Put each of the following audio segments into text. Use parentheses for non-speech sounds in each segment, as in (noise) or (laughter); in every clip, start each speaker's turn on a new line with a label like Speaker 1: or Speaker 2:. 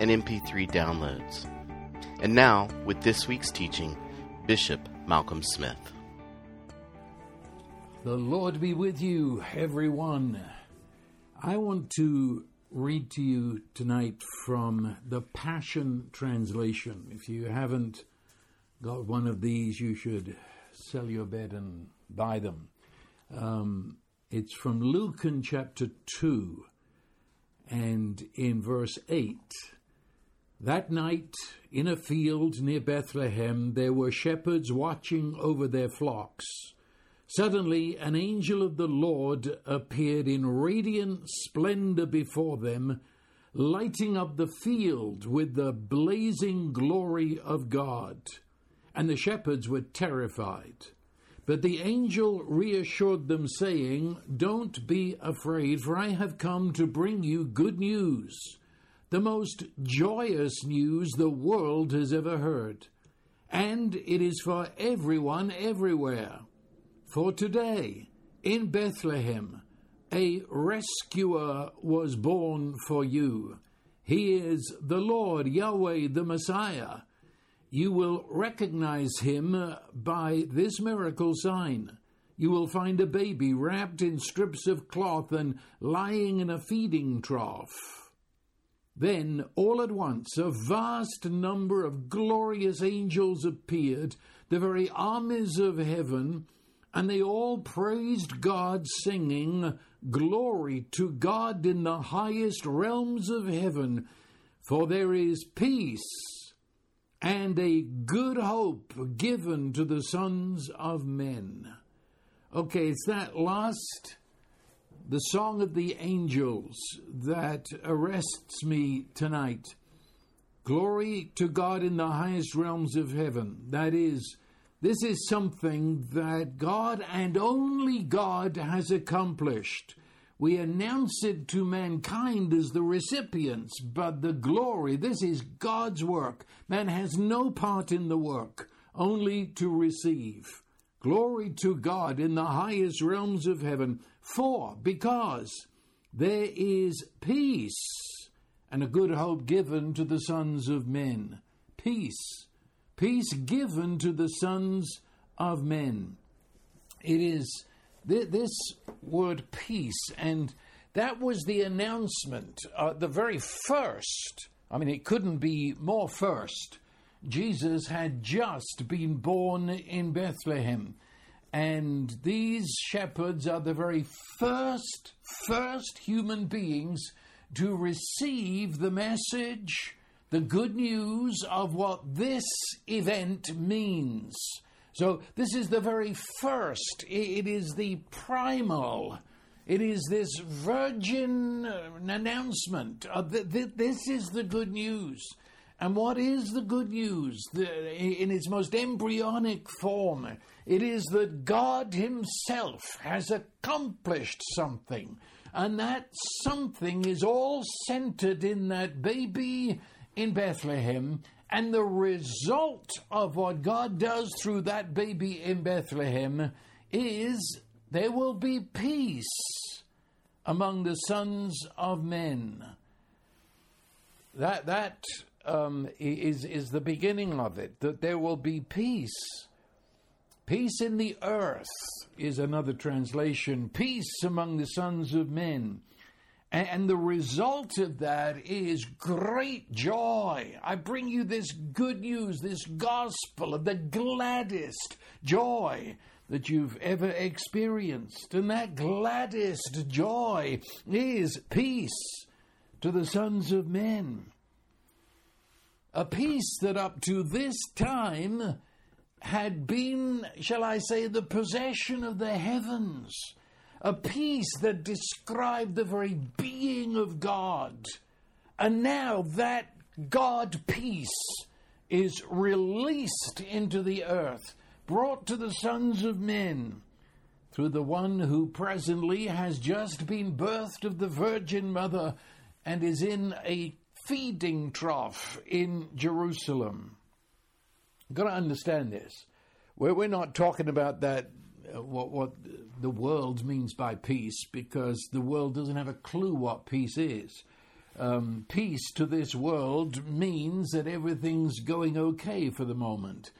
Speaker 1: and MP3 downloads. And now, with this week's teaching, Bishop Malcolm Smith.
Speaker 2: The Lord be with you, everyone. I want to read to you tonight from the Passion Translation. If you haven't got one of these, you should sell your bed and buy them. Um, it's from Luke in chapter 2 and in verse 8. That night, in a field near Bethlehem, there were shepherds watching over their flocks. Suddenly, an angel of the Lord appeared in radiant splendor before them, lighting up the field with the blazing glory of God. And the shepherds were terrified. But the angel reassured them, saying, Don't be afraid, for I have come to bring you good news the most joyous news the world has ever heard. And it is for everyone everywhere. For today, in Bethlehem, a rescuer was born for you. He is the Lord Yahweh the Messiah. You will recognize him by this miracle sign. You will find a baby wrapped in strips of cloth and lying in a feeding trough. Then, all at once, a vast number of glorious angels appeared, the very armies of heaven, and they all praised God, singing, Glory to God in the highest realms of heaven, for there is peace and a good hope given to the sons of men. Okay, it's that last the song of the angels that arrests me tonight. Glory to God in the highest realms of heaven. That is, this is something that God and only God has accomplished. We announce it to mankind as the recipients, but the glory, this is God's work. Man has no part in the work, only to receive. Glory to God in the highest realms of heaven. For, because there is peace and a good hope given to the sons of men. Peace. Peace given to the sons of men. It is th- this word peace, and that was the announcement, uh, the very first. I mean, it couldn't be more first. Jesus had just been born in Bethlehem. And these shepherds are the very first, first human beings to receive the message, the good news of what this event means. So, this is the very first, it is the primal, it is this virgin uh, announcement. Uh, of the, the, this is the good news. And what is the good news? In its most embryonic form, it is that God Himself has accomplished something. And that something is all centered in that baby in Bethlehem. And the result of what God does through that baby in Bethlehem is there will be peace among the sons of men. That, that um, is, is the beginning of it, that there will be peace. Peace in the earth is another translation. Peace among the sons of men. And the result of that is great joy. I bring you this good news, this gospel of the gladdest joy that you've ever experienced. And that gladdest joy is peace to the sons of men a peace that up to this time had been, shall I say, the possession of the heavens, a peace that described the very being of God. And now that God peace is released into the earth, brought to the sons of men through the one who presently has just been birthed of the Virgin Mother and is in a feeding trough in Jerusalem. You've got to understand this. We're, not talking about that, uh, what, what the world means by peace, because the world doesn't have a clue what peace is. Um, peace to this world means that everything's going okay for the moment.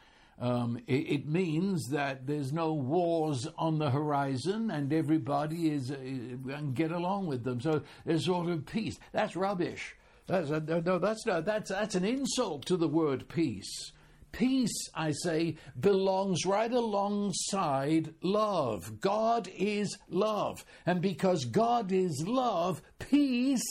Speaker 2: Um, it, it, means that there's no wars on the horizon and everybody is uh, get along with them. So there's sort of peace. That's rubbish. That's a, no, that's not, that's that's an insult to the word peace. Peace, I say, belongs right alongside love. God is love. And because God is love, peace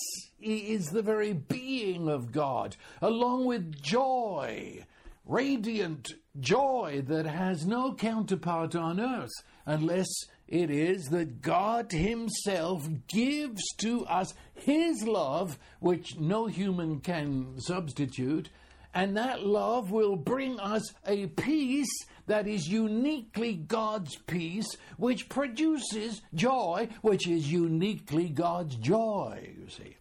Speaker 2: is the very being of God, along with joy, radiant joy that has no counterpart on earth unless it is that God Himself gives to us His love, which no human can substitute, and that love will bring us a peace that is uniquely God's peace, which produces joy, which is uniquely God's joy, you see.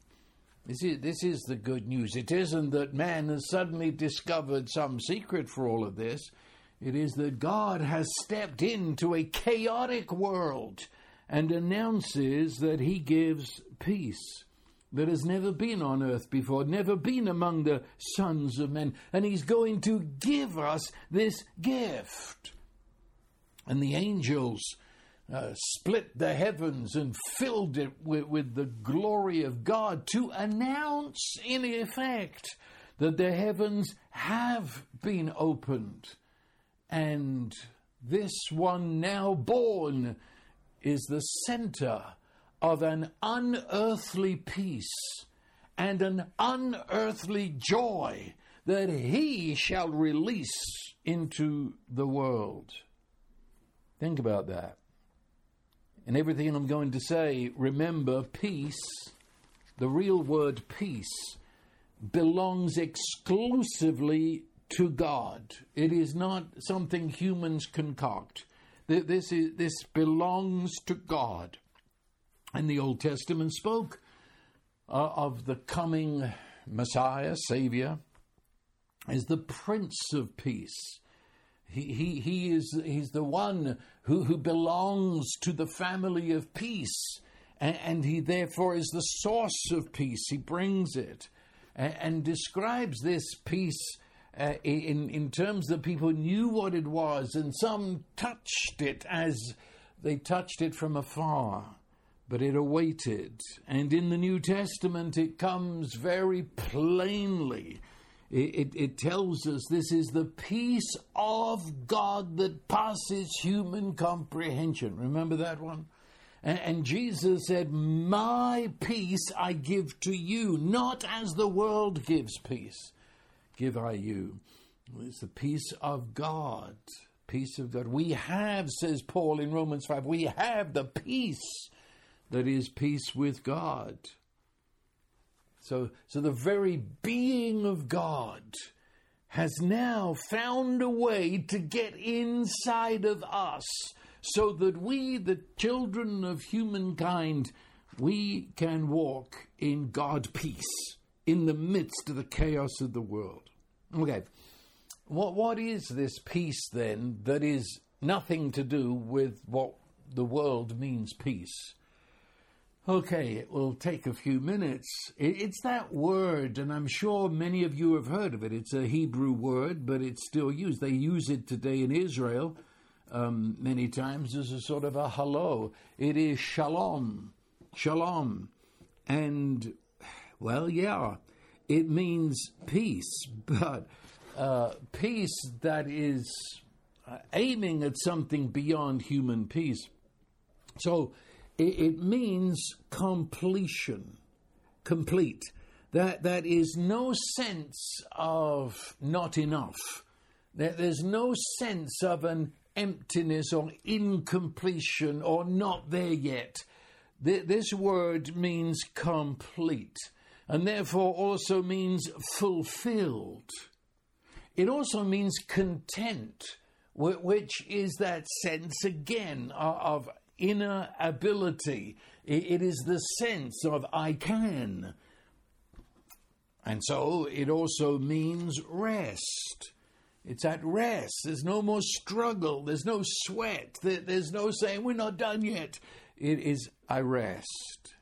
Speaker 2: This is, this is the good news. It isn't that man has suddenly discovered some secret for all of this. It is that God has stepped into a chaotic world and announces that he gives peace that has never been on earth before, never been among the sons of men. And he's going to give us this gift. And the angels uh, split the heavens and filled it with, with the glory of God to announce, in effect, that the heavens have been opened. And this one now born is the center of an unearthly peace and an unearthly joy that he shall release into the world. Think about that. And everything I'm going to say, remember, peace, the real word peace, belongs exclusively to God. It is not something humans concoct. This, is, this belongs to God. And the Old Testament spoke uh, of the coming Messiah, Savior, as the Prince of Peace. He, he, he is he's the one who, who belongs to the family of peace, and, and he therefore is the source of peace. He brings it and, and describes this peace uh, in, in terms that people knew what it was, and some touched it as they touched it from afar, but it awaited. And in the New Testament, it comes very plainly it, it, tells us this is the peace of God that passes human comprehension. Remember that one? And, and Jesus said, My peace I give to you, not as the world gives peace, give I you. It's the peace of God. Peace of God. We have, says Paul in Romans 5, we have the peace that is peace with God. So, so the very being of God has now found a way to get inside of us so that we, the children of humankind, we can walk in God peace in the midst of the chaos of the world. Okay, what, what is this peace then that is nothing to do with what the world means peace? Okay, it will take a few minutes. It's that word, and I'm sure many of you have heard of it. It's a Hebrew word, but it's still used. They use it today in Israel um, many times as a sort of a hello. It is shalom. Shalom. And, well, yeah, it means peace, (laughs) but uh, peace that is uh, aiming at something beyond human peace. So, it, it means completion, complete. That, that is no sense of not enough. That there's no sense of an emptiness or incompletion or not there yet. This word means complete. And therefore also means fulfilled. It also means content, which is that sense again uh, of inner ability. It is the sense of I can. And so it also means rest. It's at rest. There's no more struggle. There's no sweat. There's no saying, we're not done yet. It is, I rest.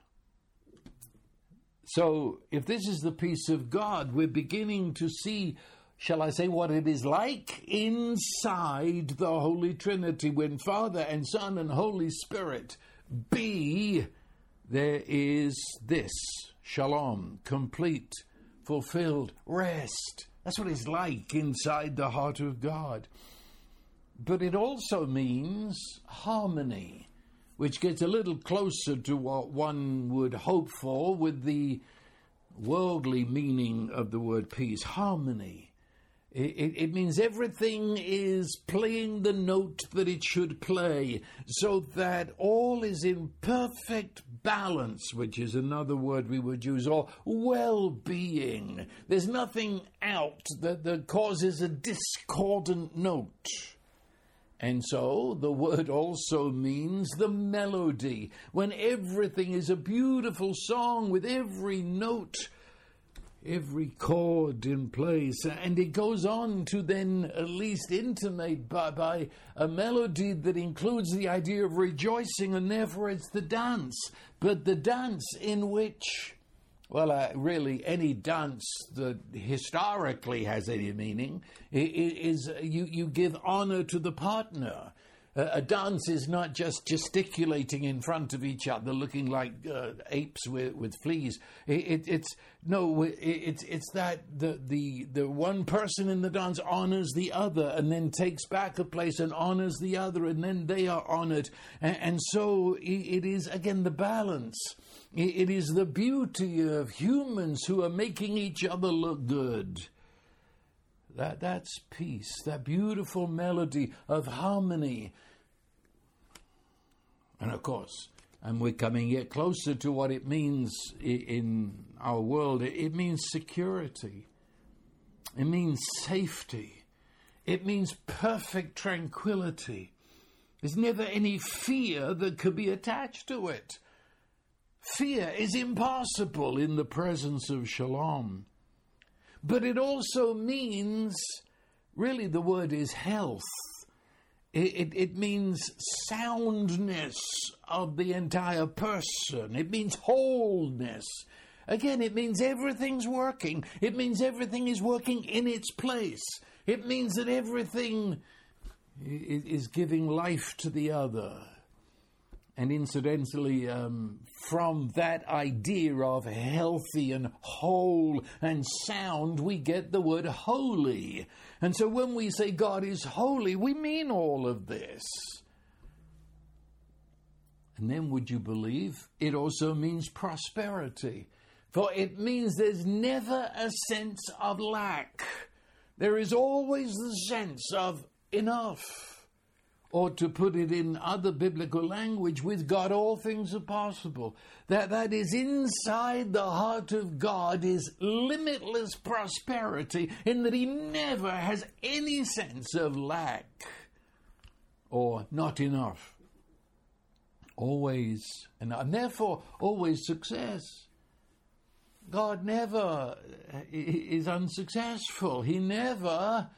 Speaker 2: So, if this is the peace of God, we're beginning to see, shall I say, what it is like inside the Holy Trinity when Father and Son and Holy Spirit be, there is this shalom, complete, fulfilled rest. That's what it's like inside the heart of God. But it also means harmony which gets a little closer to what one would hope for with the worldly meaning of the word peace harmony. It, it, it, means everything is playing the note that it should play, so that all is in perfect balance, which is another word we would use, or well being. There's nothing out that, that causes a discordant note. And so the word also means the melody, when everything is a beautiful song with every note, every chord in place. And it goes on to then at least intimate by, by a melody that includes the idea of rejoicing, and therefore it's the dance, but the dance in which well, uh, really, any dance that historically has any meaning is you, you give honor to the partner. Uh, a dance is not just gesticulating in front of each other, looking like uh, apes with, with fleas. It, it, it's no, it, it's it's that the, the the one person in the dance honors the other, and then takes back a place and honors the other, and then they are honored, and, and so it is again the balance. It is the beauty of humans who are making each other look good. That, that's peace, that beautiful melody of harmony. And of course, and we're coming yet closer to what it means in our world. It means security, it means safety, it means perfect tranquility. There's never any fear that could be attached to it. Fear is impossible in the presence of shalom. But it also means, really, the word is health. It, it, it, means soundness of the entire person. It means wholeness. Again, it means everything's working. It means everything is working in its place. It means that everything is giving life to the other. And incidentally, um, from that idea of healthy and whole and sound, we get the word holy. And so when we say God is holy, we mean all of this. And then, would you believe, it also means prosperity. For it means there's never a sense of lack. There is always the sense of enough or to put it in other biblical language, with God all things are possible. That that is inside the heart of God is limitless prosperity in that he never has any sense of lack or not enough. Always and therefore always success. God never uh, is unsuccessful. He never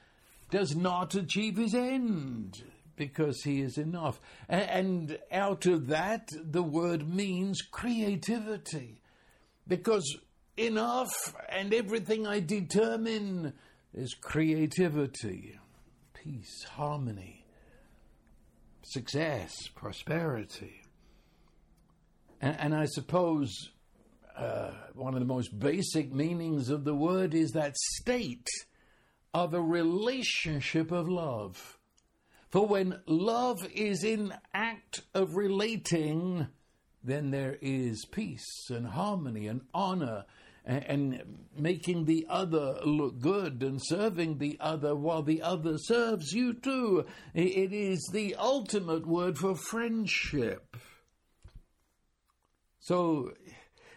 Speaker 2: does not achieve his end because he is enough. And out of that, the word means creativity. Because enough and everything I determine is creativity, peace, harmony, success, prosperity. And, and I suppose uh, one of the most basic meanings of the word is that state of a relationship of love for when love is in act of relating, then there is peace and harmony and honor and, and, making the other look good and serving the other while the other serves you too. It is the ultimate word for friendship. So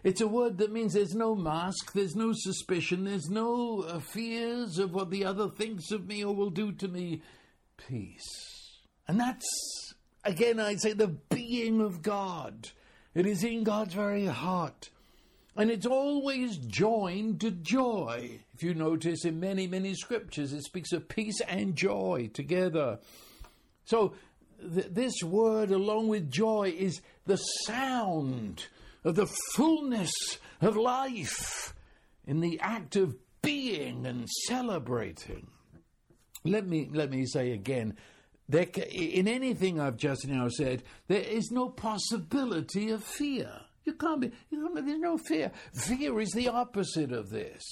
Speaker 2: It's a word that means there's no mask, there's no suspicion, there's no uh, fears of what the other thinks of me or will do to me. Peace. And that's, again, I'd say the being of God. It is in God's very heart. And it's always joined to joy. If you notice in many, many scriptures, it speaks of peace and joy together. So, th- this word, along with joy, is the sound of the fullness of life in the act of being and celebrating. Let me, let me say again there, in anything I've just now said, there is no possibility of fear. You can't be, you can't, there's no fear. Fear is the opposite of this.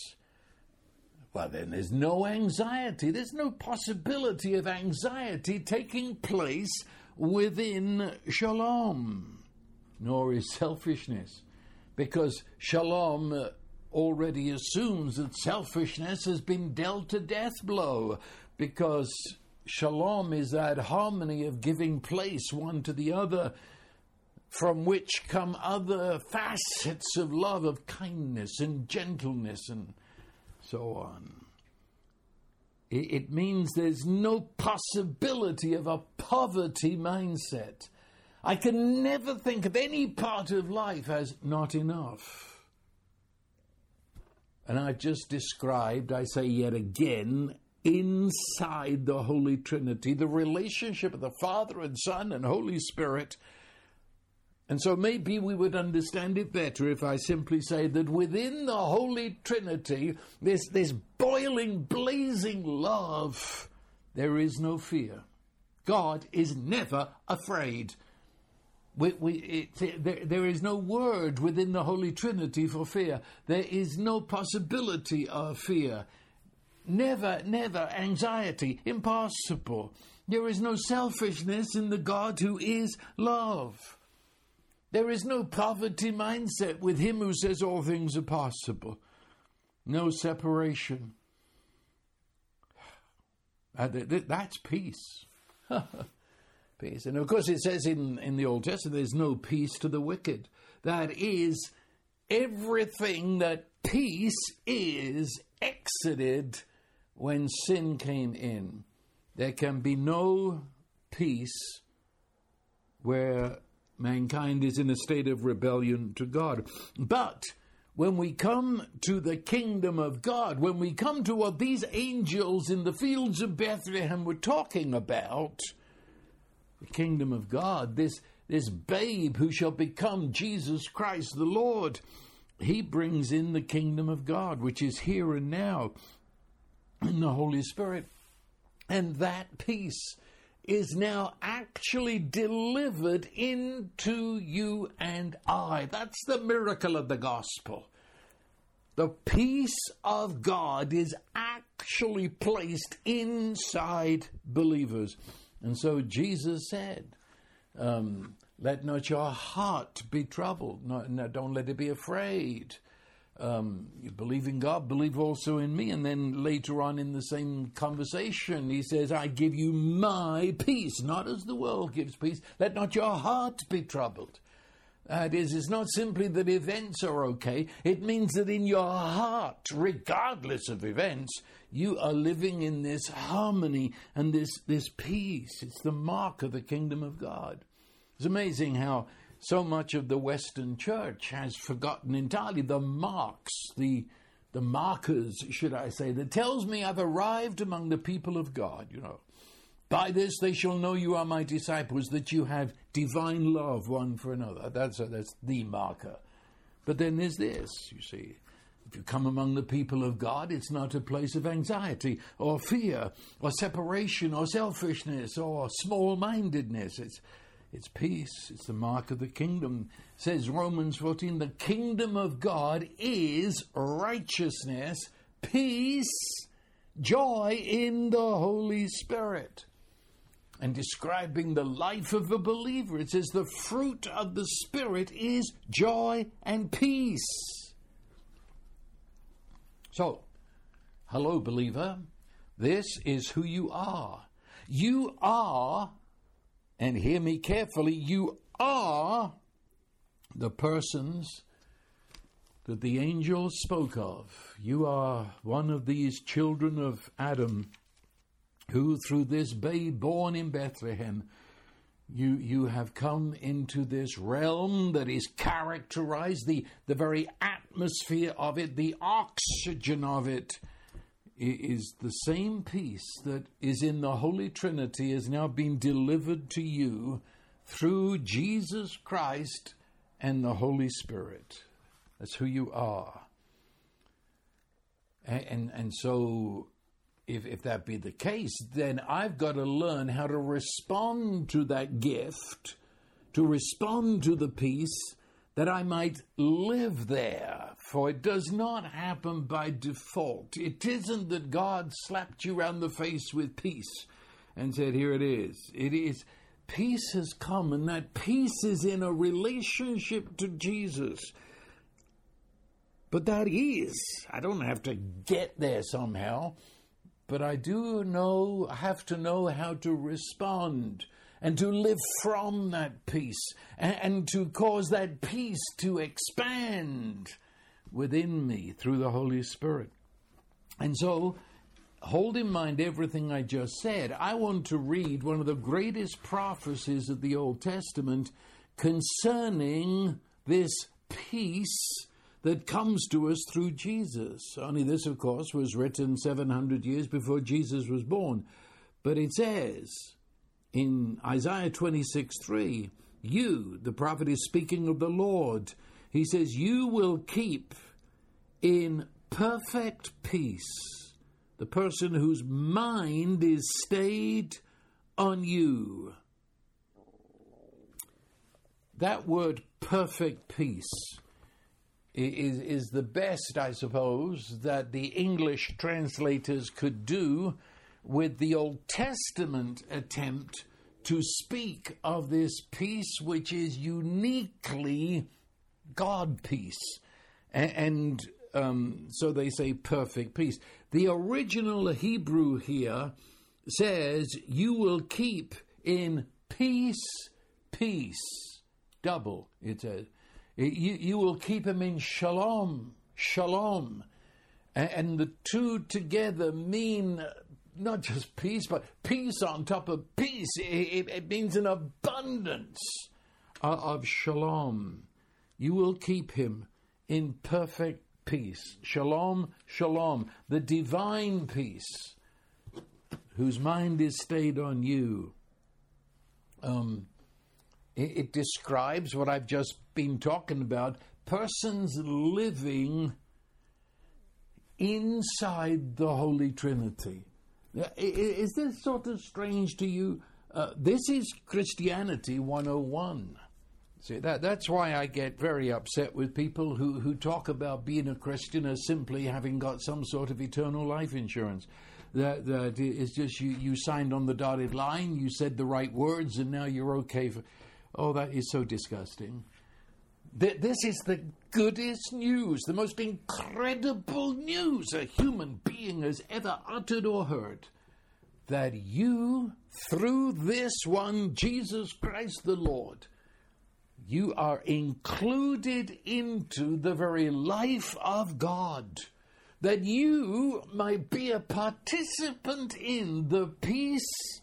Speaker 2: Well, then there's no anxiety. There's no possibility of anxiety taking place within shalom, nor is selfishness. Because shalom uh, already assumes that selfishness has been dealt a death blow, because shalom is that harmony of giving place one to the other from which come other facets of love, of kindness and gentleness and so on. It means there's no possibility of a poverty mindset. I can never think of any part of life as not enough. And I've just described, I say yet again, inside the Holy Trinity, the relationship of the Father and Son and Holy Spirit and so maybe we would understand it better if I simply say that within the Holy Trinity, this, this boiling, blazing love, there is no fear. God is never afraid. We, we, it, there, there is no word within the Holy Trinity for fear. There is no possibility of fear. Never, never anxiety. Impossible. There is no selfishness in the God who is love. There is no poverty mindset with him who says all things are possible. No separation. Uh, that's peace. (laughs) peace. And of course, it says in, in the Old Testament, there's no peace to the wicked. That is, everything that peace is exited when sin came in. There can be no peace where mankind is in a state of rebellion to God. But when we come to the kingdom of God, when we come to what these angels in the fields of Bethlehem were talking about, the kingdom of God, this, this babe who shall become Jesus Christ the Lord, he brings in the kingdom of God, which is here and now in the Holy Spirit. And that peace is now actually delivered into you and I. That's the miracle of the gospel. The peace of God is actually placed inside believers. And so Jesus said, um, Let not your heart be troubled. No, no, don't let it be afraid um, you believe in God, believe also in me. And then later on in the same conversation, he says, I give you my peace, not as the world gives peace. Let not your heart be troubled. That is, it's not simply that events are okay, it means that in your heart, regardless of events, you are living in this harmony and this, this peace. It's the mark of the kingdom of God. It's amazing how so much of the Western church has forgotten entirely the marks, the, the markers, should I say, that tells me I've arrived among the people of God, you know. By this they shall know you are my disciples, that you have divine love one for another. That's, a, that's the marker. But then there's this, you see. If you come among the people of God, it's not a place of anxiety or fear or separation or selfishness or small mindedness. It's, it's peace. It's the mark of the kingdom. says Romans 14, the kingdom of God is righteousness, peace, joy in the Holy Spirit. And describing the life of a believer, it says the fruit of the Spirit is joy and peace. So, hello, believer. This is who you are. You are and hear me carefully, you are the persons that the angel spoke of. You are one of these children of Adam who, through this babe born in Bethlehem, you, you have come into this realm that is characterized, the, the very atmosphere of it, the oxygen of it is the same peace that is in the Holy Trinity has now been delivered to you through Jesus Christ and the Holy Spirit. That's who you are. And, and, and so, if, if that be the case, then I've got to learn how to respond to that gift, to respond to the peace, that I might live there. For it does not happen by default. It isn't that God slapped you round the face with peace and said, Here it is. It is peace has come, and that peace is in a relationship to Jesus. But that is, I don't have to get there somehow, but I do know, have to know how to respond and to live from that peace and, and to cause that peace to expand within me through the Holy Spirit. And so, hold in mind everything I just said. I want to read one of the greatest prophecies of the Old Testament concerning this peace that comes to us through Jesus. Only this, of course, was written 700 years before Jesus was born. But it says in Isaiah 26 3, you, the prophet, is speaking of the Lord. He says, You will keep in perfect peace the person whose mind is stayed on you. That word perfect peace is, is the best, I suppose, that the English translators could do with the Old Testament attempt to speak of this peace which is uniquely God peace. And, um, so they say perfect peace. The original Hebrew here says, You will keep in peace, peace. Double, it says. You, you will keep him in shalom, shalom. And the two together mean not just peace, but peace on top of peace. It, it means an abundance of shalom. You will keep him in perfect peace. Shalom, shalom. The divine peace, whose mind is stayed on you. Um, it, it describes what I've just been talking about persons living inside the Holy Trinity. Is this sort of strange to you? Uh, this is Christianity 101. See, that, that's why I get very upset with people who, who talk about being a Christian as simply having got some sort of eternal life insurance. That, that is just you, you signed on the dotted line, you said the right words, and now you're okay for. Oh, that is so disgusting. This is the goodest news, the most incredible news a human being has ever uttered or heard. That you, through this one, Jesus Christ the Lord, you are included into the very life of God. That you might be a participant in the peace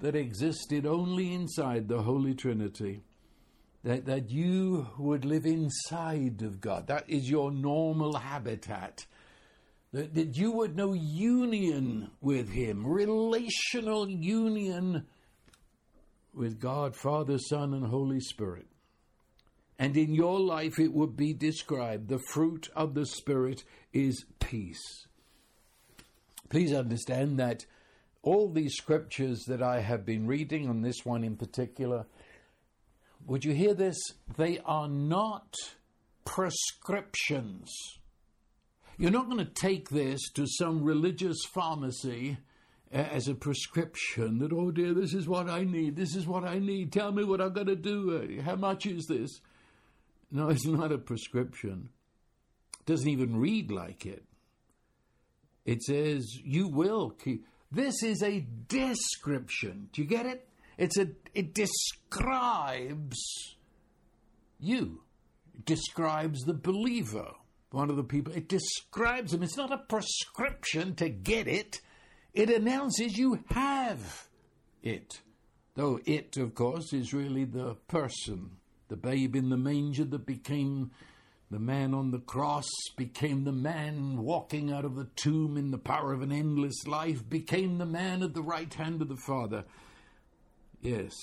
Speaker 2: that existed only inside the Holy Trinity that, that you would live inside of God. That is your normal habitat. That, that you would know union with Him, relational union with God, Father, Son, and Holy Spirit. And in your life, it would be described the fruit of the Spirit is peace. Please understand that all these scriptures that I have been reading, on this one in particular, would you hear this? They are not prescriptions. You're not going to take this to some religious pharmacy as a prescription that, oh dear, this is what I need, this is what I need, tell me what i am going to do, how much is this? No, (laughs) it's not a prescription. It doesn't even read like it. It says, you will keep. This is a description. Do you get it? It's a, it describes you, it describes the believer. one of the people. It describes him. It's not a prescription to get it, it announces you have it. Though it, of course, is really the person, the babe in the manger that became the man on the cross, became the man walking out of the tomb in the power of an endless life, became the man at the right hand of the Father. Yes,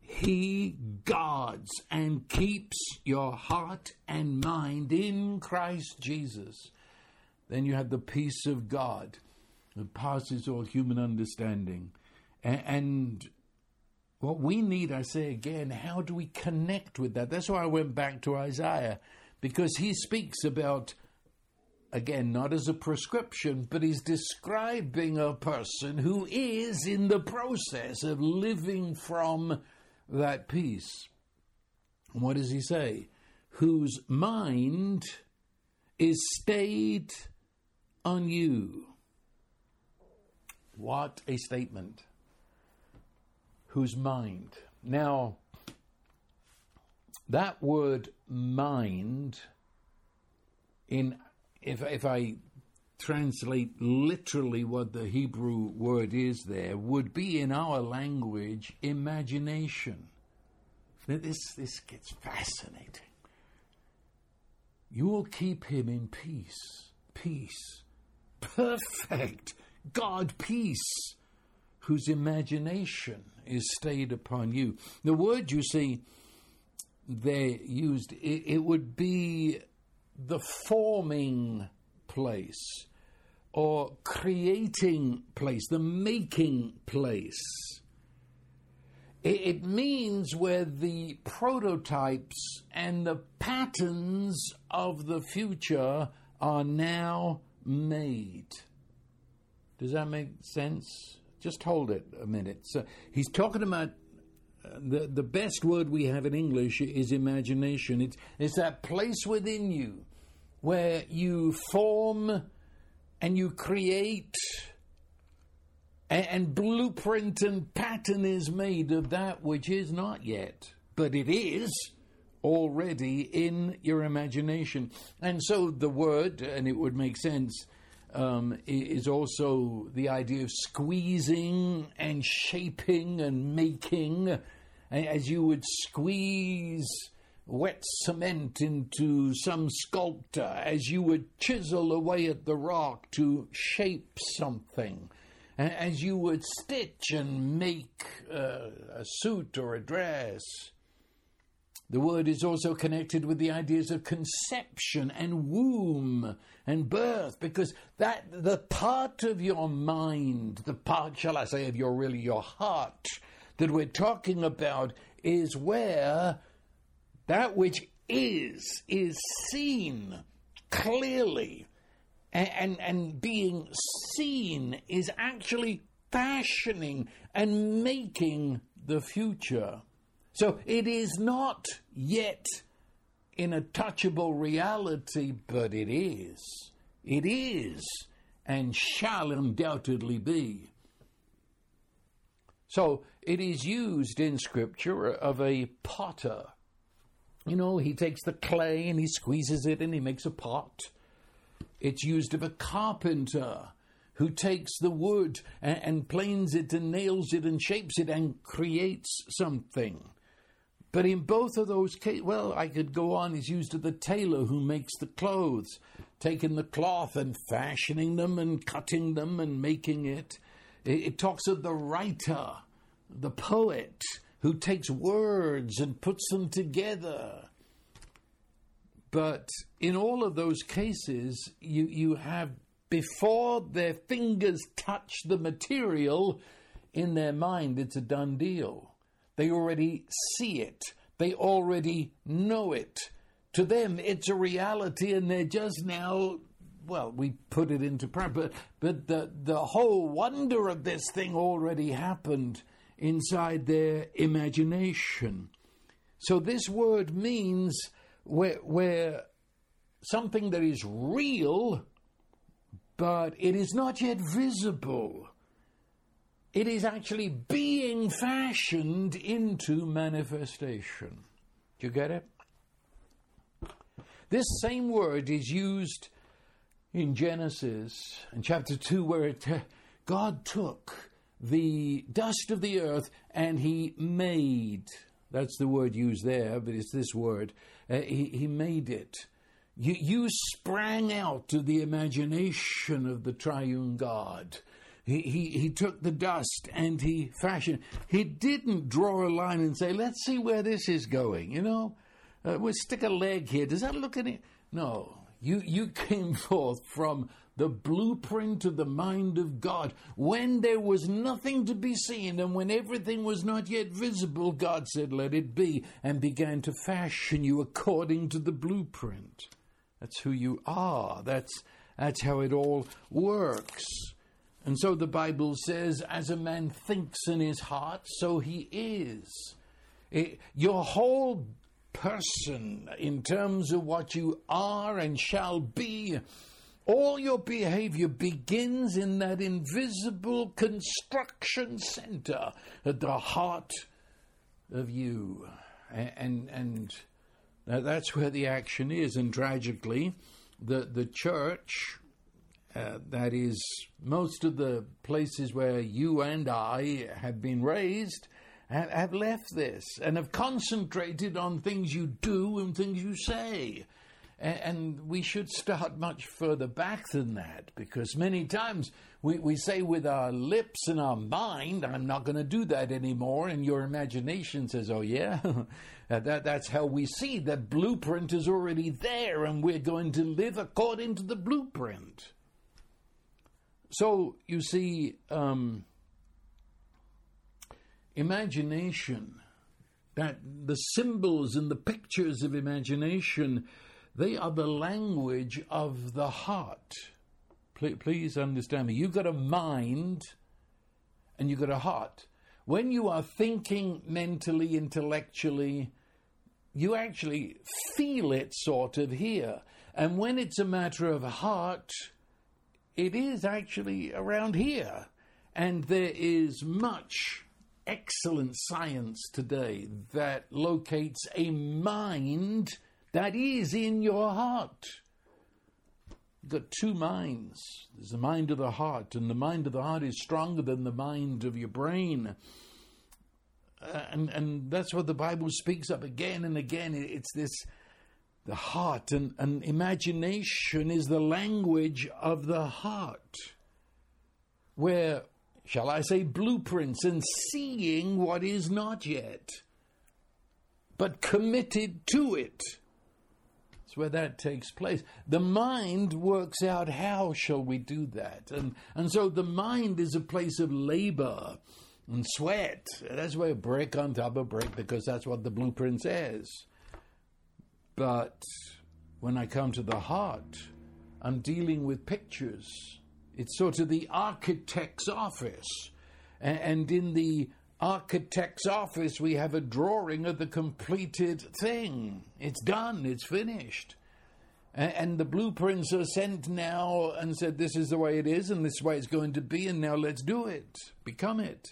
Speaker 2: he guards and keeps your heart and mind in Christ Jesus. Then you have the peace of God that passes all human understanding. And what we need, I say again, how do we connect with that? That's why I went back to Isaiah, because he speaks about, again, not as a prescription, but he's describing a person who is in the process of living from that peace. What does he say? Whose mind is stayed on you. What a statement. Whose mind. Now, that word mind, in if, if I translate literally what the Hebrew word is there, would be in our language imagination. This, this gets fascinating. You will keep him in peace, peace, perfect God peace, whose imagination is stayed upon you. The word you see they used, it, it would be the forming place or creating place, the making place. It means where the prototypes and the patterns of the future are now made. Does that make sense? Just hold it a minute. So he's talking about uh, the the best word we have in English is imagination. It's it's that place within you where you form and you create and, and blueprint and pattern is made of that which is not yet, but it is already in your imagination. And so the word, and it would make sense, um, is also the idea of squeezing and shaping and making, as you would squeeze wet cement into some sculptor as you would chisel away at the rock to shape something, as you would stitch and make uh, a suit or a dress. The word is also connected with the ideas of conception and womb and birth, because that the part of your mind, the part, shall I say, of your really your heart that we're talking about is where that which is, is seen clearly. And, and, and being seen is actually fashioning and making the future. So it is not yet in a touchable reality, but it is. It is and shall undoubtedly be. So it is used in Scripture of a potter you know, he takes the clay and he squeezes it and he makes a pot. It's used of a carpenter who takes the wood and, and planes it and nails it and shapes it and creates something. But in both of those cases, well, I could go on. He's used of the tailor who makes the clothes, taking the cloth and fashioning them and cutting them and making it. It, it talks of the writer, the poet, who takes words and puts them together. But in all of those cases, you, you have, before their fingers touch the material, in their mind, it's a done deal. They already see it, they already know it. To them, it's a reality, and they're just now well, we put it into practice, but, but the, the whole wonder of this thing already happened inside their imagination. So this word means where, where something that is real, but it is not yet visible. It is actually being fashioned into manifestation. Do you get it? This same word is used in Genesis in chapter 2 where it, (laughs) God took the dust of the earth and he made. That's the word used there, but it's this word. Uh, he, he made it. You, you sprang out of the imagination of the triune God. He, he, he took the dust and he fashioned. He didn't draw a line and say, let's see where this is going, you know? Uh, we'll stick a leg here. Does that look any? No. You, you came (laughs) forth from the blueprint of the mind of God. When there was nothing to be seen and when everything was not yet visible, God said, Let it be, and began to fashion you according to the blueprint. That's who you are. That's, that's how it all works. And so the Bible says, As a man thinks in his heart, so he is. It, your whole person, in terms of what you are and shall be, all your behavior begins in that invisible construction center at the heart of you. And, and, that's where the action is. And tragically, the, the church, uh, that is, most of the places where you and I have been raised, have, have left this and have concentrated on things you do and things you say. And we should start much further back than that because many times we, we say with our lips and our mind, I'm not going to do that anymore. And your imagination says, oh, yeah, (laughs) that, that's how we see. That blueprint is already there and we're going to live according to the blueprint. So you see, um, imagination, that the symbols and the pictures of imagination they are the language of the heart. Please understand me. You've got a mind and you've got a heart. When you are thinking mentally, intellectually, you actually feel it sort of here. And when it's a matter of heart, it is actually around here. And there is much excellent science today that locates a mind that is in your heart. You've got two minds. There's the mind of the heart, and the mind of the heart is stronger than the mind of your brain. Uh, and, and that's what the Bible speaks of again and again. It's this the heart, and, and imagination is the language of the heart, where, shall I say, blueprints and seeing what is not yet, but committed to it. It's where that takes place. The mind works out how shall we do that. And, and so the mind is a place of labor and sweat. That's where brick on top of brick, because that's what the blueprint says. But when I come to the heart, I'm dealing with pictures. It's sort of the architect's office. And in the architect's office, we have a drawing of the completed thing. It's done, it's finished. And, and the blueprints are sent now and said, This is the way it is, and this is the way it's going to be, and now let's do it. Become it.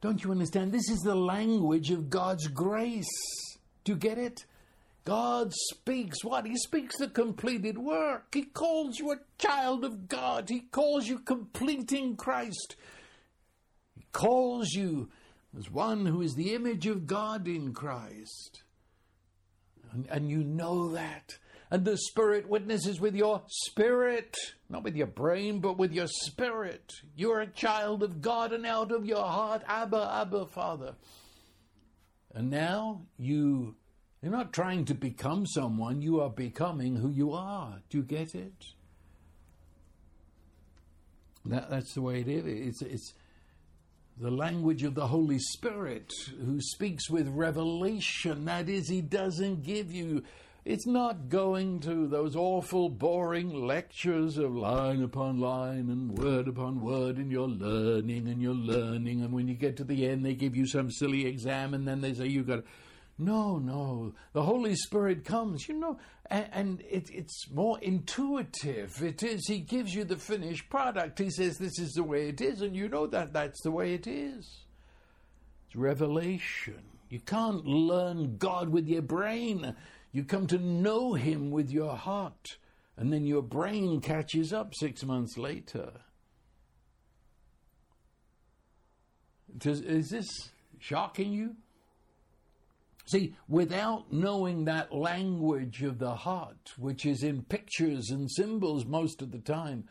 Speaker 2: Don't you understand? This is the language of God's grace. Do you get it? God speaks what? He speaks the completed work. He calls you a child of God. He calls you completing Christ calls you as one who is the image of God in Christ. And, and you know that. And the Spirit witnesses with your spirit, not with your brain, but with your spirit. You're a child of God, and out of your heart, Abba, Abba, Father. And now you, you're not trying to become someone, you are becoming who you are. Do you get it? That, that's the way it is. It's, it's, the language of the Holy Spirit who speaks with revelation. That is, He doesn't give you, it's not going to those awful, boring lectures of line upon line and word upon word, and you're learning and you're learning, and when you get to the end, they give you some silly exam, and then they say you've got to no, no. The Holy Spirit comes, you know, and, and it, it's more intuitive. It is, He gives you the finished product. He says, This is the way it is, and you know that that's the way it is. It's revelation. You can't learn God with your brain. You come to know Him with your heart, and then your brain catches up six months later. Does, is this shocking you? See, without knowing that language of the heart, which is in pictures and symbols most of the time,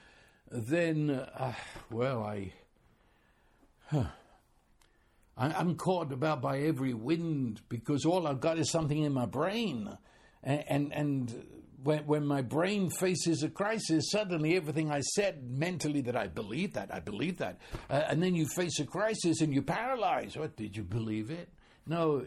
Speaker 2: then, uh, well, I. Huh. I'm caught about by every wind because all I've got is something in my brain. And, and, and when, when my brain faces a crisis, suddenly everything I said mentally that I believe that, I believe that. Uh, and then you face a crisis and you paralyze. What, did you believe it? No.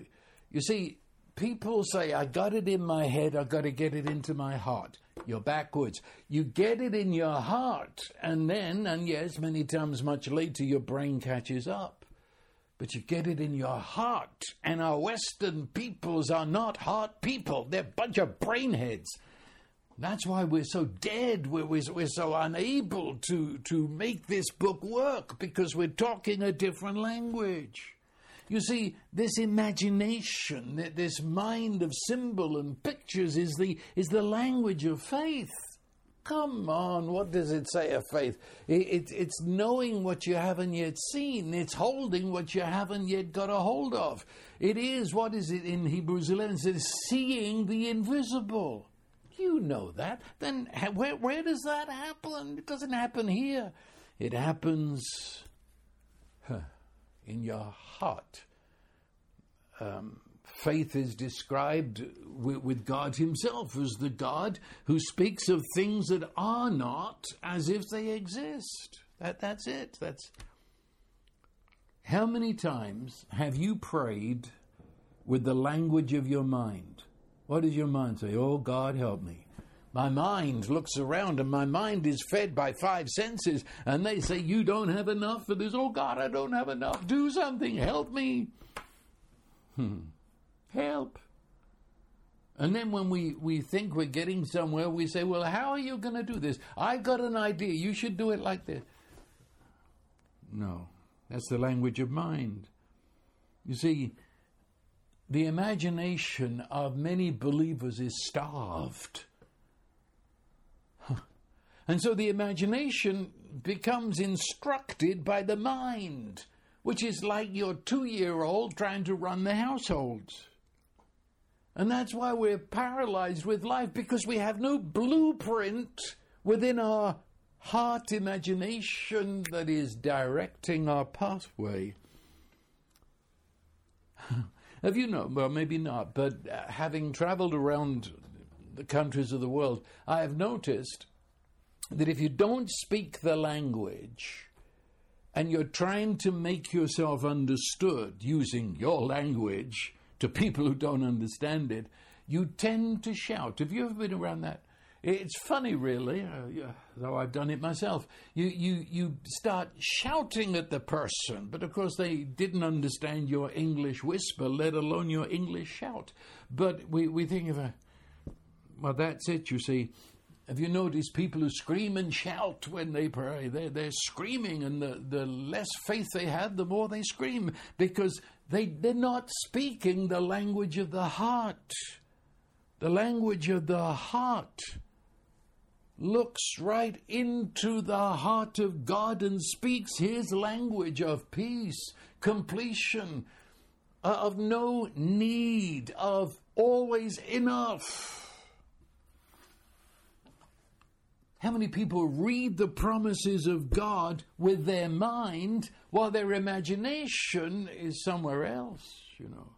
Speaker 2: You see, people say, I got it in my head, I've got to get it into my heart. You're backwards. You get it in your heart, and then, and yes, many times much later, your brain catches up but you get it in your heart. And our Western peoples are not heart people, they're a bunch of brainheads. That's why we're so dead. We're, we're, we're so unable to, to make this book work because we're talking a different language. You see, this imagination, this mind of symbol and pictures is the, is the language of faith. Come on, what does it say of faith? It, it, it's knowing what you haven't yet seen. It's holding what you haven't yet got a hold of. It is, what is it in Hebrews 11? It says, seeing the invisible. You know that. Then where, where does that happen? It doesn't happen here. It happens in your heart. Um, faith is described with, with, God Himself as the God who speaks of things that are not as if they exist. That, that's it. That's how many times have you prayed with the language of your mind? What does your mind say? Oh, God, help me. My mind looks around and my mind is fed by five senses, and they say, You don't have enough for this. Oh, God, I don't have enough. Do something. Help me. Hmm. Help. And then when we, we think we're getting somewhere, we say, Well, how are you going to do this? I've got an idea. You should do it like this. No, that's the language of mind. You see, the imagination of many believers is starved. And so the imagination becomes instructed by the mind, which is like your two year old trying to run the household. And that's why we're paralyzed with life because we have no blueprint within our heart imagination that is directing our pathway. (laughs) have you known? Well, maybe not, but uh, having traveled around the countries of the world, I have noticed that if you don't speak the language and you're trying to make yourself understood using your language, to people who don't understand it, you tend to shout. Have you ever been around that? It's funny, really, uh, though I've done it myself. You, you, you start shouting at the person, but of course they didn't understand your English whisper, let alone your English shout. But we, we think of a, well, that's it, you see. Have you noticed people who scream and shout when they pray? They're, they're screaming, and the, the less faith they have, the more they scream because they, they're not speaking the language of the heart. The language of the heart looks right into the heart of God and speaks His language of peace, completion, uh, of no need, of always enough. How many people read the promises of God with their mind while their imagination is somewhere else, you know?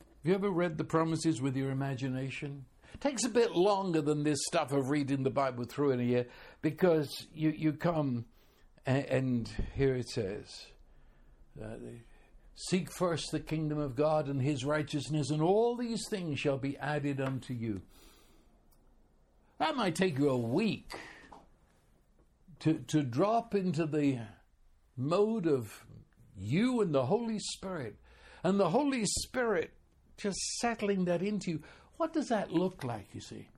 Speaker 2: Have you ever read the promises with your imagination? It takes a bit longer than this stuff of reading the Bible through in a year because you, you come and, and here it says, uh, Seek first the kingdom of God and his righteousness, and all these things shall be added unto you. That might take you a week to, to drop into the mode of you and the Holy Spirit, and the Holy Spirit just settling that into you. What does that look like, you see?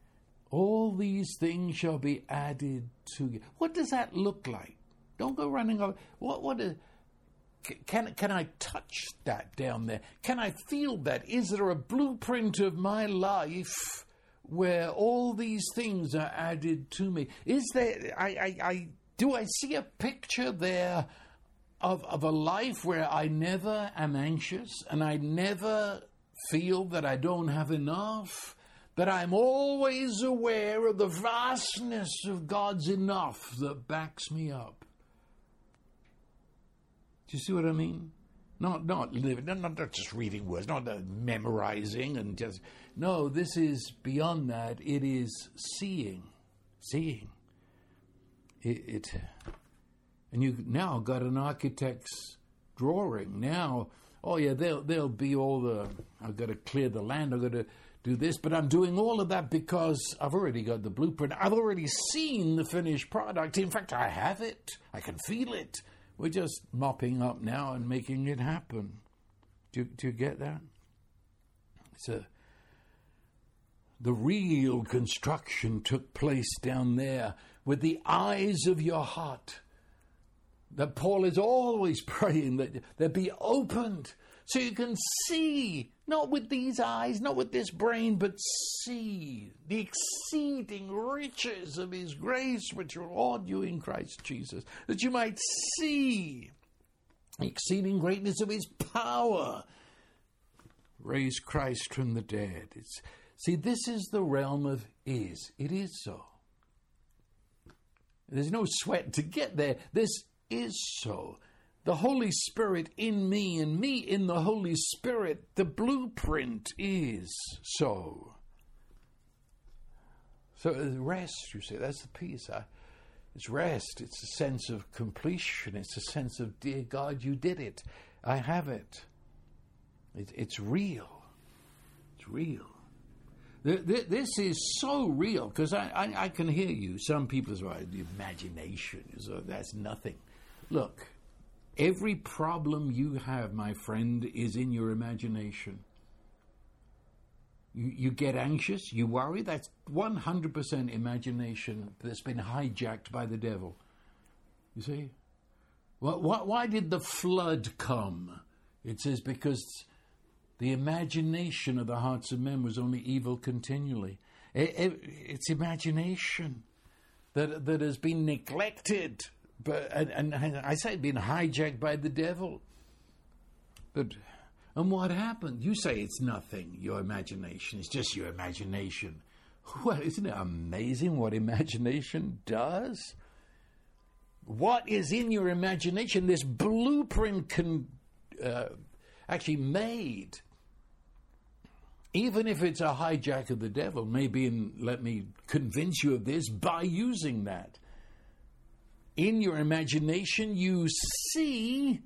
Speaker 2: All these things shall be added to you. What does that look like? Don't go running over. What, what is, can, can I touch that down there? Can I feel that? Is there a blueprint of my life where all these things are added to me? Is there, I, I, I do I see a picture there of, of a life where I never am anxious and I never feel that I don't have enough? That I'm always aware of the vastness of God's enough that backs me up. Do you see what I mean? Not not living, not, not just reading words, not uh, memorizing and just no. This is beyond that. It is seeing, seeing. It, it and you now got an architect's drawing. Now, oh yeah, there'll there'll be all the. I've got to clear the land. I've got to do this, but I'm doing all of that because I've already got the blueprint. I've already seen the finished product. In fact, I have it. I can feel it. We're just mopping up now and making it happen. Do, do you get that? It's a, the real construction took place down there with the eyes of your heart. That Paul is always (laughs) praying that they be opened so you can see, not with these eyes, not with this brain, but see the exceeding riches of His grace which are on you in Christ Jesus, that you might see the exceeding greatness of His power. Raise Christ from the dead. It's, see, this is the realm of is. It is so. There's no sweat to get there. This is so the Holy Spirit in me and me in the Holy Spirit, the blueprint is so. So uh, rest, you see, that's the peace. I, it's rest. It's a sense of completion. It's a sense of, dear God, you did it. I have it. it it's real. It's real. This is so real because I, I, I, can hear you. Some people say, well, the imagination, so uh, that's nothing. Look, Every problem you have, my friend, is in your imagination. You, you get anxious, you worry, that's 100% imagination that's been hijacked by the devil. You see? Well, why, why did the flood come? It says because the imagination of the hearts of men was only evil continually. It, it, it's imagination that, that has been neglected but and, and I say being hijacked by the devil. But and what happened? You say it's nothing. Your imagination. It's just your imagination. Well, isn't it amazing what imagination does? What is in your imagination? This blueprint can uh, actually made. Even if it's a hijack of the devil, maybe, and let me convince you of this by using that in your imagination, you see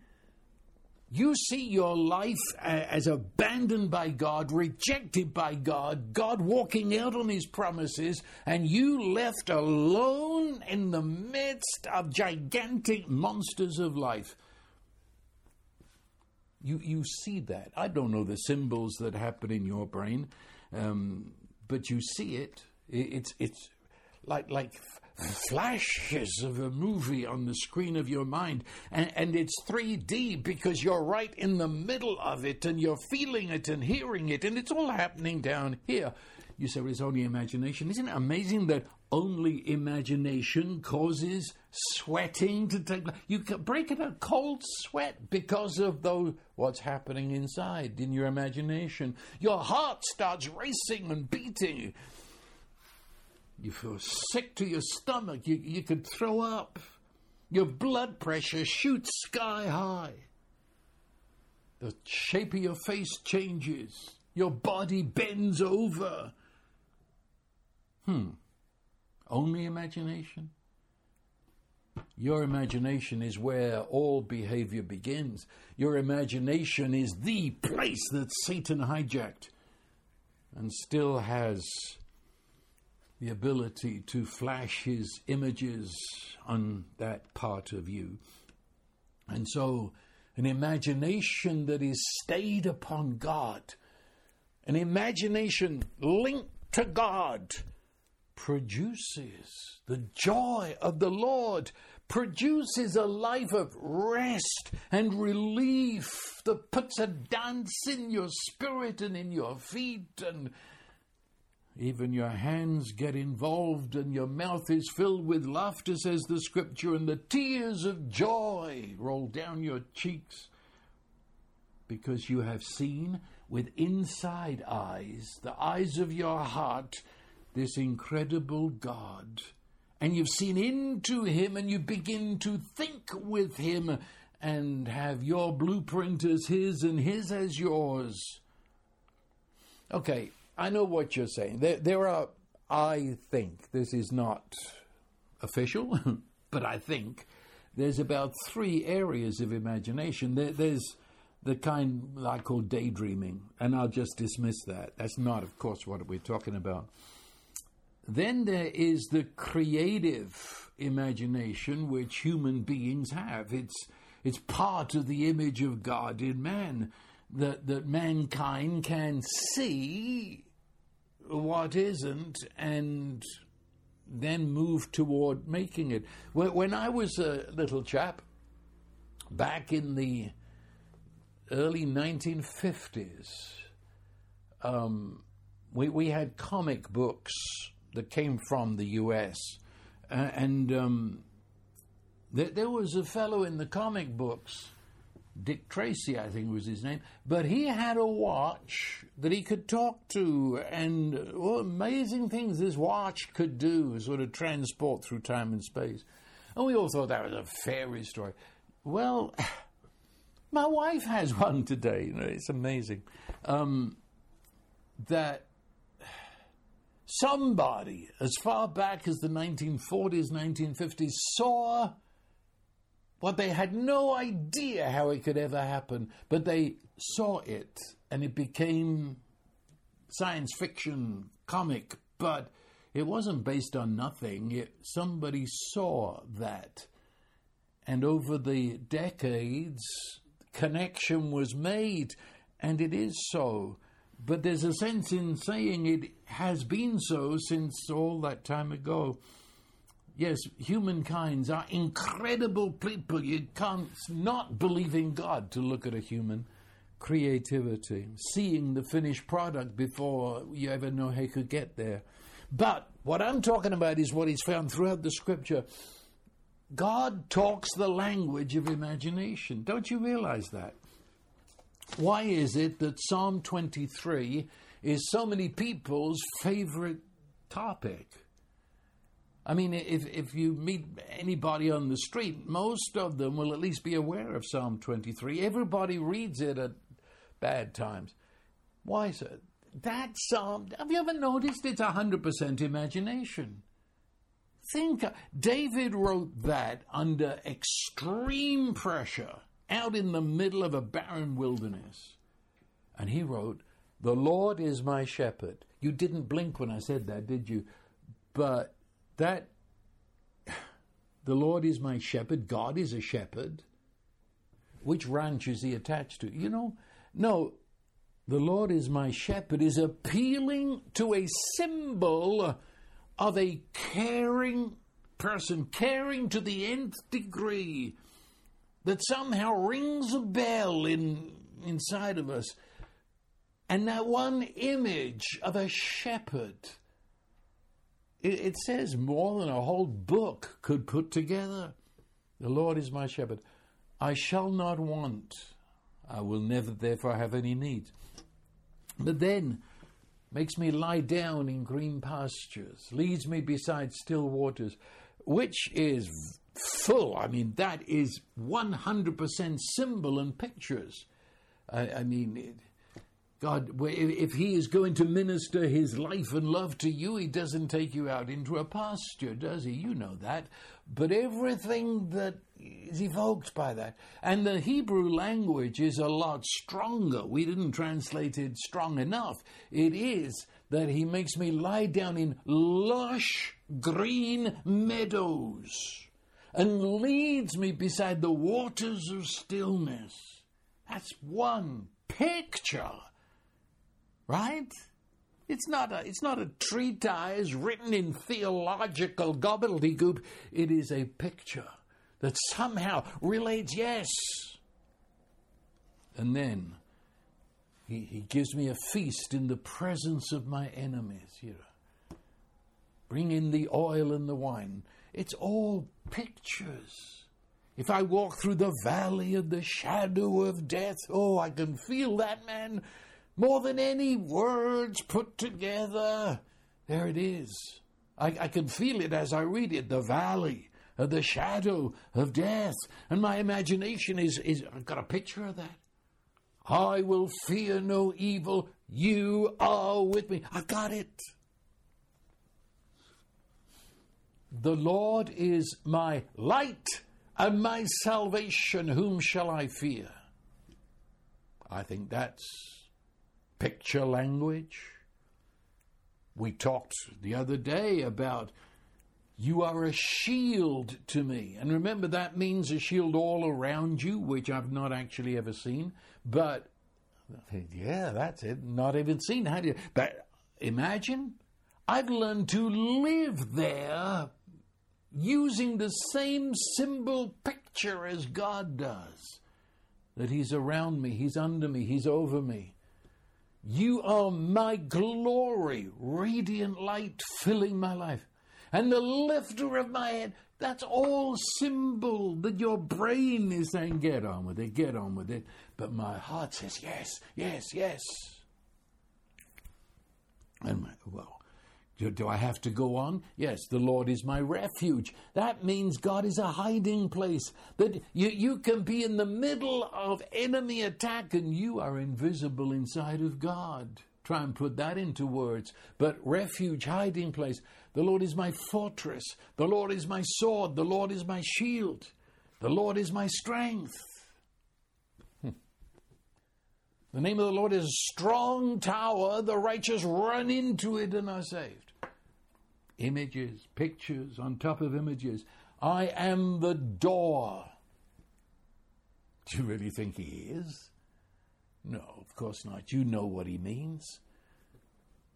Speaker 2: you see your life as abandoned by God, rejected by God, God walking out on his promises, and you left alone in the midst of gigantic monsters of life. You, you see that. I don't know the symbols that happen in your brain, um, but you see it. It's, it's like, like flashes of a movie on the screen of your mind. And, and, it's 3D because you're right in the middle of it and you're feeling it and hearing it, and it's all happening down here. You say, well, it's only imagination. Isn't it amazing that only imagination causes sweating to take place? You can break in a cold sweat because of what's happening inside in your imagination. Your heart starts racing and beating. You feel sick to your stomach. You, you could throw up. Your blood pressure shoots sky high. The shape of your face changes. Your body bends over. Hmm. Only imagination? Your imagination is where all behavior begins. Your imagination is the place that Satan hijacked and still has the ability to flash his images on that part of you. And so, an imagination that is stayed upon God, an imagination linked to God, produces the joy of the Lord, produces a life of rest and relief that puts a dance in your spirit and in your feet and even your hands get involved and your mouth is filled with laughter, says the scripture, and the tears of joy roll down your cheeks because you have seen with inside eyes, the eyes of your heart, this incredible God. And you've seen into Him and you begin to think with Him and have your blueprint as His and His as yours. Okay, I know what you're saying. There, there are, I think, this is not official, (laughs) but I think there's about three areas of imagination. There, there's the kind I call daydreaming, and I'll just dismiss that. That's not, of course, what we're talking about. Then there is the creative imagination which human beings have. It's, it's part of the image of God in man that, that mankind can see what isn't and then move toward making it. When I was a little chap, back in the early 1950s, um, we, we had comic books that came from the US. Uh, and um, there, there was a fellow in the comic books Dick Tracy, I think was his name, but he had a watch that he could talk to, and amazing things this watch could do, sort of transport through time and space. And we all thought that was a fairy story. Well, (sighs) my wife has one today. You know, it's amazing um, that somebody, as far back as the 1940s, 1950s, saw what they had no idea how it could ever happen, but they saw it and it became science fiction, comic, but it wasn't based on nothing. It, somebody saw that. And over the decades, connection was made, and it is so. But there's a sense in saying it has been so since all that time ago. Yes, humankinds are incredible people. You can't not believe in God to look at a human creativity, seeing the finished product before you ever know how you could get there. But what I'm talking about is what is found throughout the scripture. God talks the language of imagination. Don't you realize that? Why is it that Psalm 23 is so many people's favorite topic? I mean, if, if you meet anybody on the street, most of them will at least be aware of Psalm 23. Everybody reads it at bad times. Why sir? That psalm, have you ever noticed it's 100% imagination? Think, David wrote that under extreme pressure out in the middle of a barren wilderness. And he wrote, The Lord is my shepherd. You didn't blink when I said that, did you? But that the Lord is my shepherd, God is a shepherd. Which ranch is he attached to? You know, no, the Lord is my shepherd is appealing to a symbol of a caring person, caring to the nth degree, that somehow rings a bell in, inside of us. And that one image of a shepherd it, it says more than a whole book could put together. The Lord is my shepherd. I shall not want. I will never, therefore, have any need. But then makes me lie down in green pastures, leads me beside still waters, which is full. I mean, that is 100% symbol and pictures. I, I mean, it, God, if He is going to minister His life and love to you, He doesn't take you out into a pasture, does He? You know that. But everything that is evoked by that. And the Hebrew language is a lot stronger. We didn't translate it strong enough. It is that He makes me lie down in lush green meadows and leads me beside the waters of stillness. That's one picture Right? It's not a, it's not a treatise written in theological gobbledygook. It is a picture that somehow relates, yes. And then he, he gives me a feast in the presence of my enemies. Know. Bring in the oil and the wine. It's all pictures. If I walk through the valley of the shadow of death, oh, I can feel that, man, more than any words put together. There it is. I, I can feel it as I read it the valley of the shadow of death. And my imagination is, is I've got a picture of that. I will fear no evil. You are with me. I got it. The Lord is my light and my salvation. Whom shall I fear? I think that's picture language. We talked the other day about you are a shield to me. And remember, that means a shield all around you, which I've not actually ever seen. But, yeah, that's it. Not even seen. How do you. But imagine, I've learned to live there using the same symbol picture as God does. That He's around me, He's under me, He's over me. You are my glory, radiant light filling my life and the lifter of my head. That's all symbol that your brain is saying, get on with it, get on with it. But my heart says, yes, yes, yes. And my, well, do, do I have to go on? Yes, the Lord is my refuge. That means God is a hiding place. That you, you can be in the middle of enemy attack and you are invisible inside of God. Try and put that into words. But refuge, hiding place. The Lord is my fortress. The Lord is my sword. The Lord is my shield. The Lord is my strength. Hmm. The name of the Lord is a strong tower. The righteous run into it and are saved. Images, pictures on top of images. I am the door. Do you really think he is? No, of course not. You know what he means.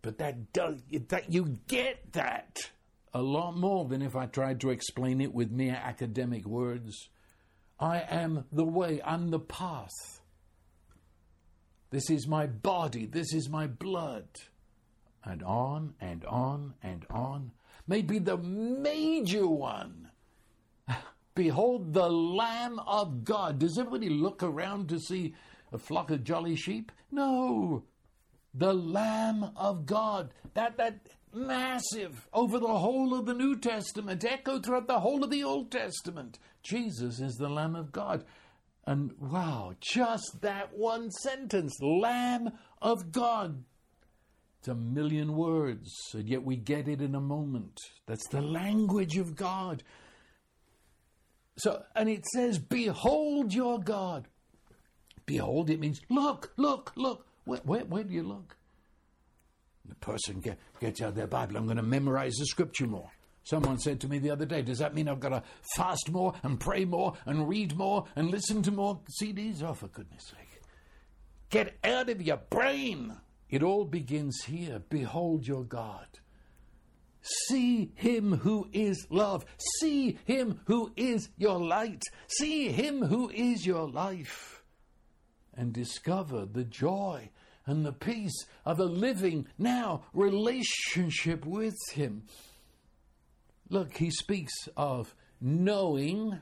Speaker 2: But that does that you get that a lot more than if I tried to explain it with mere academic words. I am the way, I'm the path. This is my body, this is my blood. And on and on and on. Maybe the major one. (laughs) Behold the Lamb of God. Does everybody look around to see a flock of jolly sheep? No the Lamb of God. That that massive over the whole of the New Testament, echoed throughout the whole of the Old Testament. Jesus is the Lamb of God. And wow, just that one sentence, Lamb of God. It's a million words, and yet we get it in a moment. That's the language of God. So, and it says, Behold your God. Behold, it means look, look, look. Where, where, where do you look? The person get, gets out their Bible. I'm going to memorize the scripture more. Someone said to me the other day, Does that mean I've got to fast more and pray more and read more and listen to more CDs? Oh, for goodness sake. Get out of your brain. It all begins here. Behold your God. See him who is love. See him who is your light. See him who is your life. And discover the joy and the peace of a living now relationship with Him. Look, he speaks of knowing,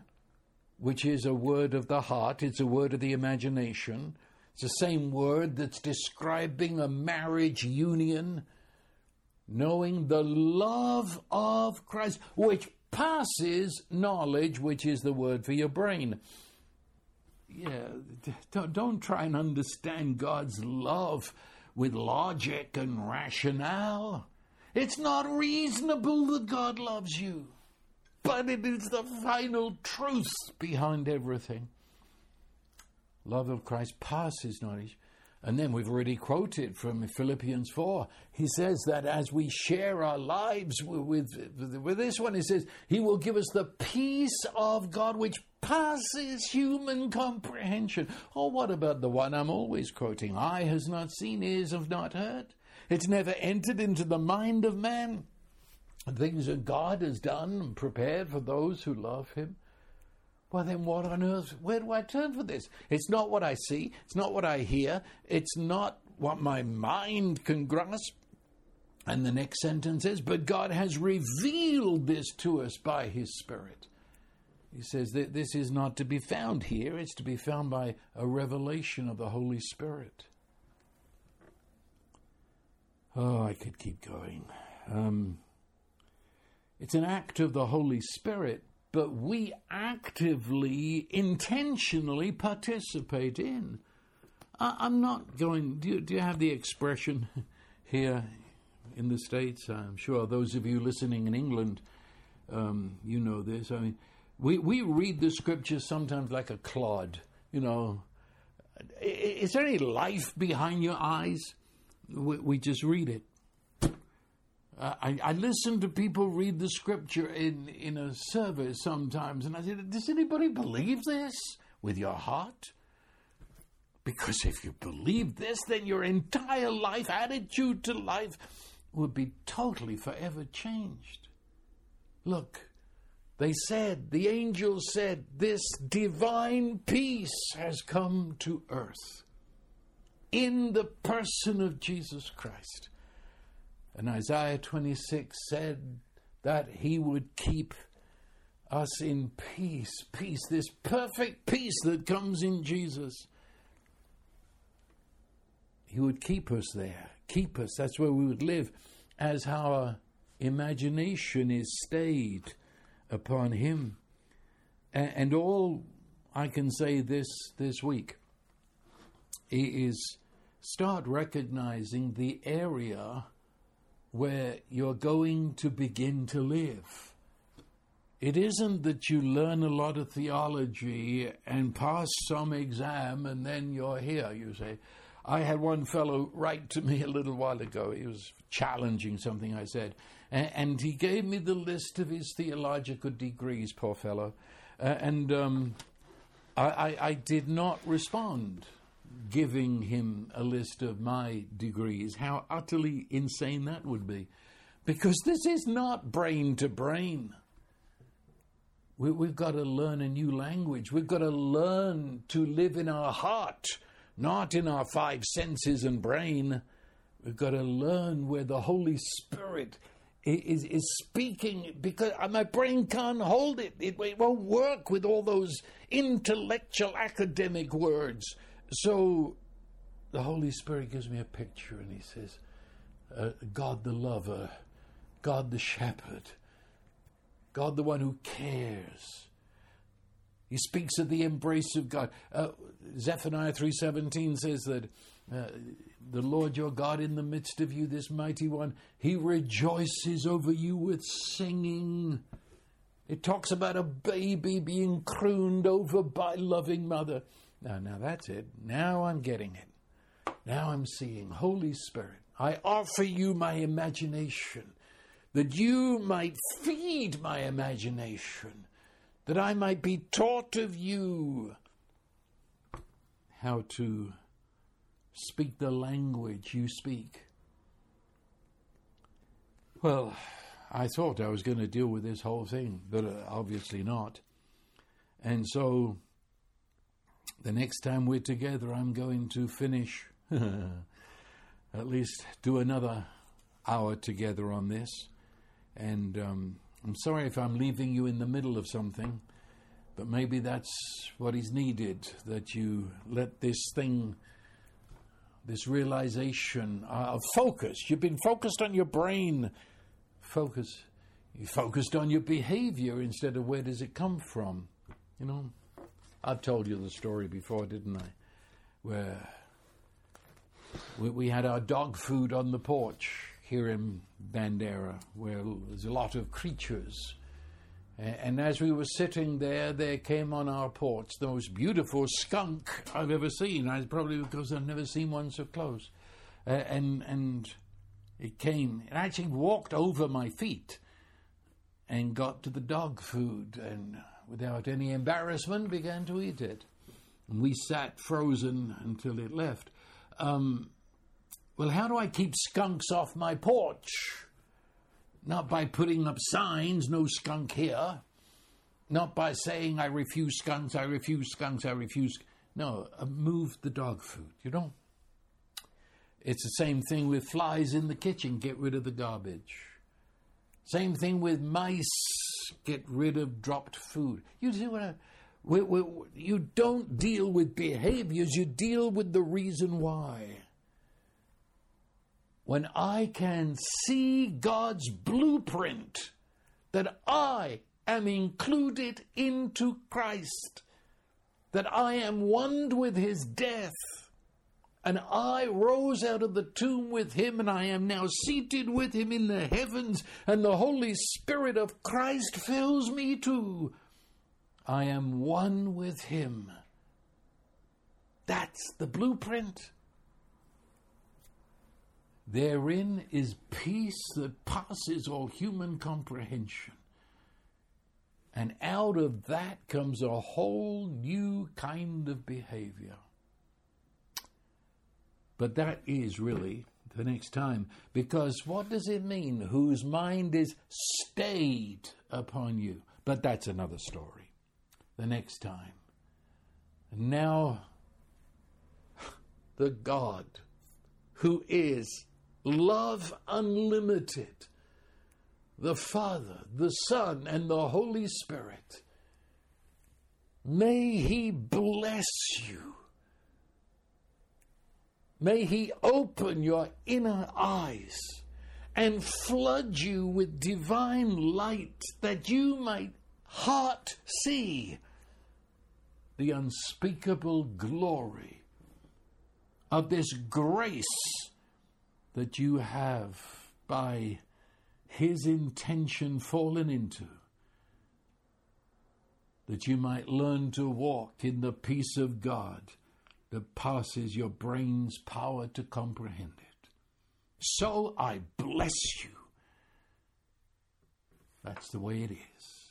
Speaker 2: which is a word of the heart, it's a word of the imagination. It's the same word that's describing a marriage union. Knowing the love of Christ, which passes knowledge, which is the word for your brain yeah, (laughs) don't, don't try and understand God's love with logic and rationale. It's not reasonable that God loves you, but it is the final truth behind everything. Love of Christ passes knowledge. And then we've already quoted from Philippians 4. He says that as we share our lives with, with, with, this one, he says, He will give us the peace of God which passes human comprehension. Or what about the one I'm always quoting? Eye has not seen, ears have not heard. It's never entered into the mind of man. Things that God has done and prepared for those who love Him. Well, then what on earth? Where do I turn for this? It's not what I see. It's not what I hear. It's not what my mind can grasp. And the next sentence is, But God has revealed this to us by His Spirit. He says that this is not to be found here, it's to be found by a revelation of the Holy Spirit. Oh, I could keep going. Um, it's an act of the Holy Spirit, but we actively, intentionally participate in. I, am not going. Do you, do you have the expression here in the States? I'm sure those of you listening in England, um, you know this. I mean, we, we read the scriptures sometimes like a clod. You know, is there any life behind your eyes? We, we just read it. Uh, I, I, listen to people read the scripture in, in a service sometimes, and I say, Does anybody believe this with your heart? Because if you believe this, then your entire life, attitude to life, would be totally forever changed. Look, they said, the angels said, this divine peace has come to earth in the person of Jesus Christ. And Isaiah 26 said that he would keep us in peace, peace, this perfect peace that comes in Jesus. He would keep us there, keep us. That's where we would live as our imagination is stayed upon Him. And all I can say this this week is start recognizing the area where you're going to begin to live. It isn't that you learn a lot of theology and pass some exam and then you're here. You say, I had one fellow write to me a little while ago. He was challenging something I said. And, he gave me the list of his theological degrees, poor fellow. Uh, and um, I, I, I did not respond giving him a list of my degrees, how utterly insane that would be. Because this is not brain to brain. We, have got to learn a new language. We've got to learn to live in our heart, not in our five senses and brain. We've got to learn where the Holy Spirit is, is speaking because uh, my brain can't hold it. it. It won't work with all those intellectual academic words. So the Holy Spirit gives me a picture and he says, uh, God the lover, God the shepherd, God the one who cares. He speaks of the embrace of God. Uh, Zephaniah 3:17 says that uh, the Lord your God in the midst of you, this mighty one, he rejoices over you with singing. It talks about a baby being crooned over by loving mother. Now, now that's it. Now I'm getting it. Now I'm seeing. Holy Spirit, I offer you my imagination that you might feed my imagination, that I might be taught of you how to speak the language you speak. Well, I thought I was going to deal with this whole thing, but uh, obviously not. And so the next time we're together, I'm going to finish, (laughs) at least do another hour together on this. And um, I'm sorry if I'm leaving you in the middle of something, but maybe that's what is needed that you let this thing, this realization uh, of focus. You've been focused on your brain. Focus. You focused on your behavior instead of where does it come from. You know, I've told you the story before, didn't I? Where we, we had our dog food on the porch here in Bandera, where there's a lot of creatures. And as we were sitting there, there came on our porch the most beautiful skunk I've ever seen. I probably because I've never seen one so close. Uh, and and it came. It actually walked over my feet and got to the dog food and without any embarrassment, began to eat it. And we sat frozen until it left. Um, well, how do I keep skunks off my porch? Not by putting up signs, no skunk here. Not by saying, I refuse skunks, I refuse skunks, I refuse. No, uh, move the dog food, you know? It's the same thing with flies in the kitchen, get rid of the garbage. Same thing with mice, get rid of dropped food. You see what I. We, we, you don't deal with behaviors, you deal with the reason why. When I can see God's blueprint that I am included into Christ, that I am one with his death, and I rose out of the tomb with him, and I am now seated with him in the heavens, and the Holy Spirit of Christ fills me too. I am one with him. That's the blueprint. Therein is peace that passes all human comprehension. And out of that comes a whole new kind of behavior. But that is really the next time. Because what does it mean? Whose mind is stayed upon you? But that's another story. The next time. And now, (laughs) the God who is love unlimited the Father, the Son, and the Holy Spirit. May He bless you. May He open your inner eyes and flood you with divine light that you might heart see the unspeakable glory of this grace that you have by his intention fallen into, that you might learn to walk in the peace of God that passes your brain's power to comprehend it. So I bless you. That's the way it is.